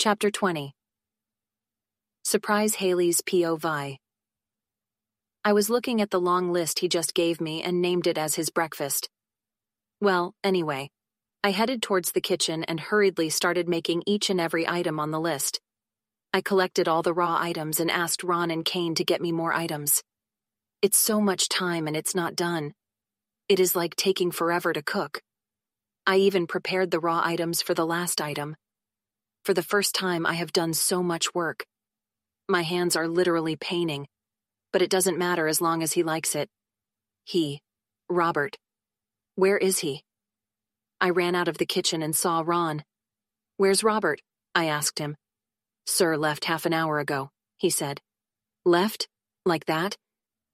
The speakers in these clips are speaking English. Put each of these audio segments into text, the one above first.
Chapter 20 Surprise Hailey's POV. I was looking at the long list he just gave me and named it as his breakfast. Well, anyway, I headed towards the kitchen and hurriedly started making each and every item on the list. I collected all the raw items and asked Ron and Kane to get me more items. It's so much time and it's not done. It is like taking forever to cook. I even prepared the raw items for the last item. For the first time, I have done so much work. My hands are literally paining, but it doesn't matter as long as he likes it. He, Robert. Where is he? I ran out of the kitchen and saw Ron. Where's Robert? I asked him. Sir left half an hour ago, he said. Left? Like that?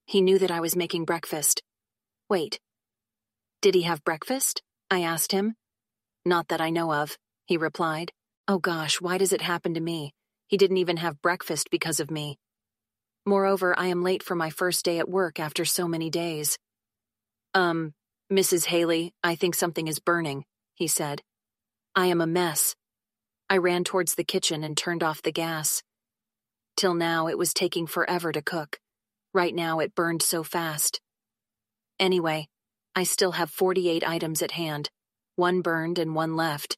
He knew that I was making breakfast. Wait. Did he have breakfast? I asked him. Not that I know of, he replied. Oh gosh, why does it happen to me? He didn't even have breakfast because of me. Moreover, I am late for my first day at work after so many days. Um, Mrs. Hailey, I think something is burning, he said. I am a mess. I ran towards the kitchen and turned off the gas. Till now, it was taking forever to cook. Right now, it burned so fast. Anyway, I still have 48 items at hand, one burned and one left.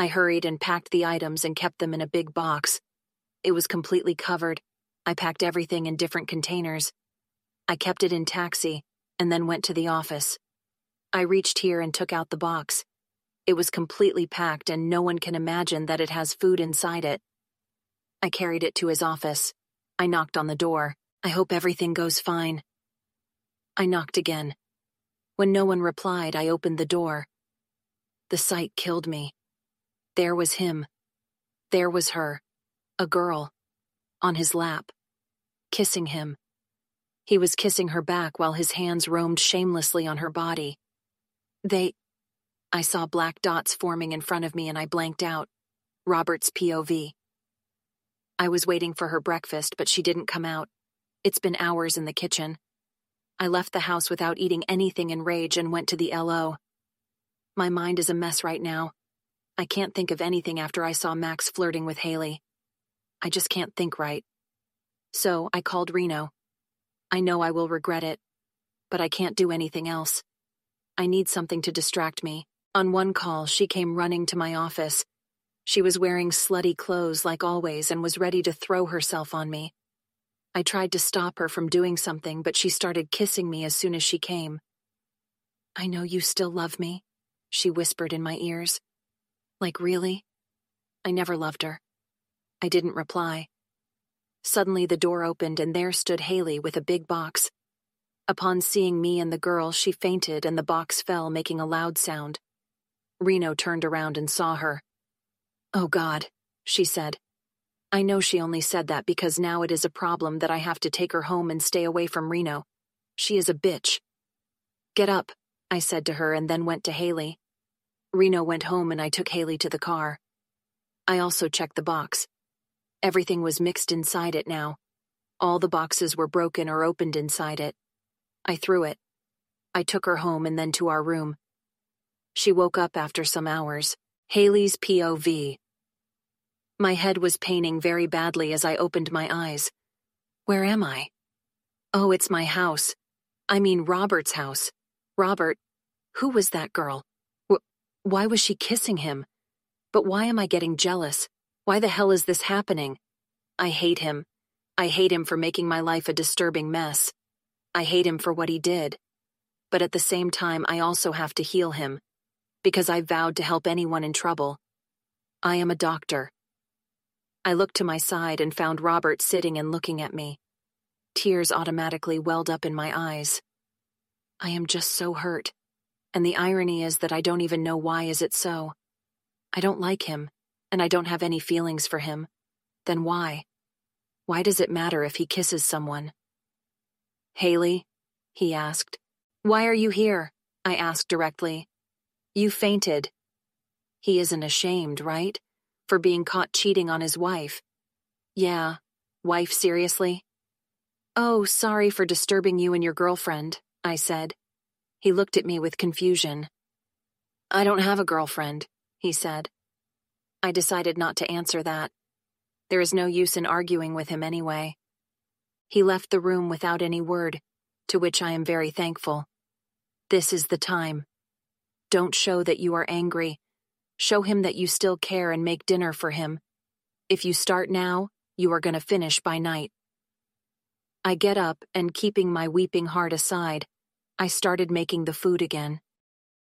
I hurried and packed the items and kept them in a big box. It was completely covered. I packed everything in different containers. I kept it in taxi and then went to the office. I reached here and took out the box. It was completely packed and no one can imagine that it has food inside it. I carried it to his office. I knocked on the door. I hope everything goes fine. I knocked again. When no one replied, I opened the door. The sight killed me. There was him. There was her. A girl. On his lap. Kissing him. He was kissing her back while his hands roamed shamelessly on her body. They. I saw black dots forming in front of me and I blanked out. Robert's POV. I was waiting for her breakfast, but she didn't come out. It's been hours in the kitchen. I left the house without eating anything in rage and went to the LO. My mind is a mess right now. I can't think of anything after I saw Max flirting with Hailey. I just can't think right. So I called Reno. I know I will regret it, but I can't do anything else. I need something to distract me. On one call, she came running to my office. She was wearing slutty clothes like always and was ready to throw herself on me. I tried to stop her from doing something, but she started kissing me as soon as she came. I know you still love me, she whispered in my ears. Like, really? I never loved her. I didn't reply. Suddenly the door opened and there stood Hailey with a big box. Upon seeing me and the girl, she fainted and the box fell, making a loud sound. Reno turned around and saw her. Oh God, she said. I know she only said that because now it is a problem that I have to take her home and stay away from Reno. She is a bitch. Get up, I said to her and then went to Hailey. Reno went home and I took Hailey to the car. I also checked the box. Everything was mixed inside it now. All the boxes were broken or opened inside it. I threw it. I took her home and then to our room. She woke up after some hours. Hailey's POV. My head was paining very badly as I opened my eyes. Where am I? Oh, it's my house. I mean Robert's house. Robert. Who was that girl? Why was she kissing him? But why am I getting jealous? Why the hell is this happening? I hate him. I hate him for making my life a disturbing mess. I hate him for what he did. But at the same time, I also have to heal him. Because I vowed to help anyone in trouble. I am a doctor. I looked to my side and found Robert sitting and looking at me. Tears automatically welled up in my eyes. I am just so hurt. And the irony is that I don't even know why is it so. I don't like him, and I don't have any feelings for him. Then why? Why does it matter if he kisses someone? Hailey, he asked. Why are you here? I asked directly. You fainted. He isn't ashamed, right? For being caught cheating on his wife. Yeah. Wife, seriously? Oh, sorry for disturbing you and your girlfriend, I said. He looked at me with confusion. I don't have a girlfriend, he said. I decided not to answer that. There is no use in arguing with him anyway. He left the room without any word, to which I am very thankful. This is the time. Don't show that you are angry. Show him that you still care and make dinner for him. If you start now, you are going to finish by night. I get up and keeping my weeping heart aside, I started making the food again.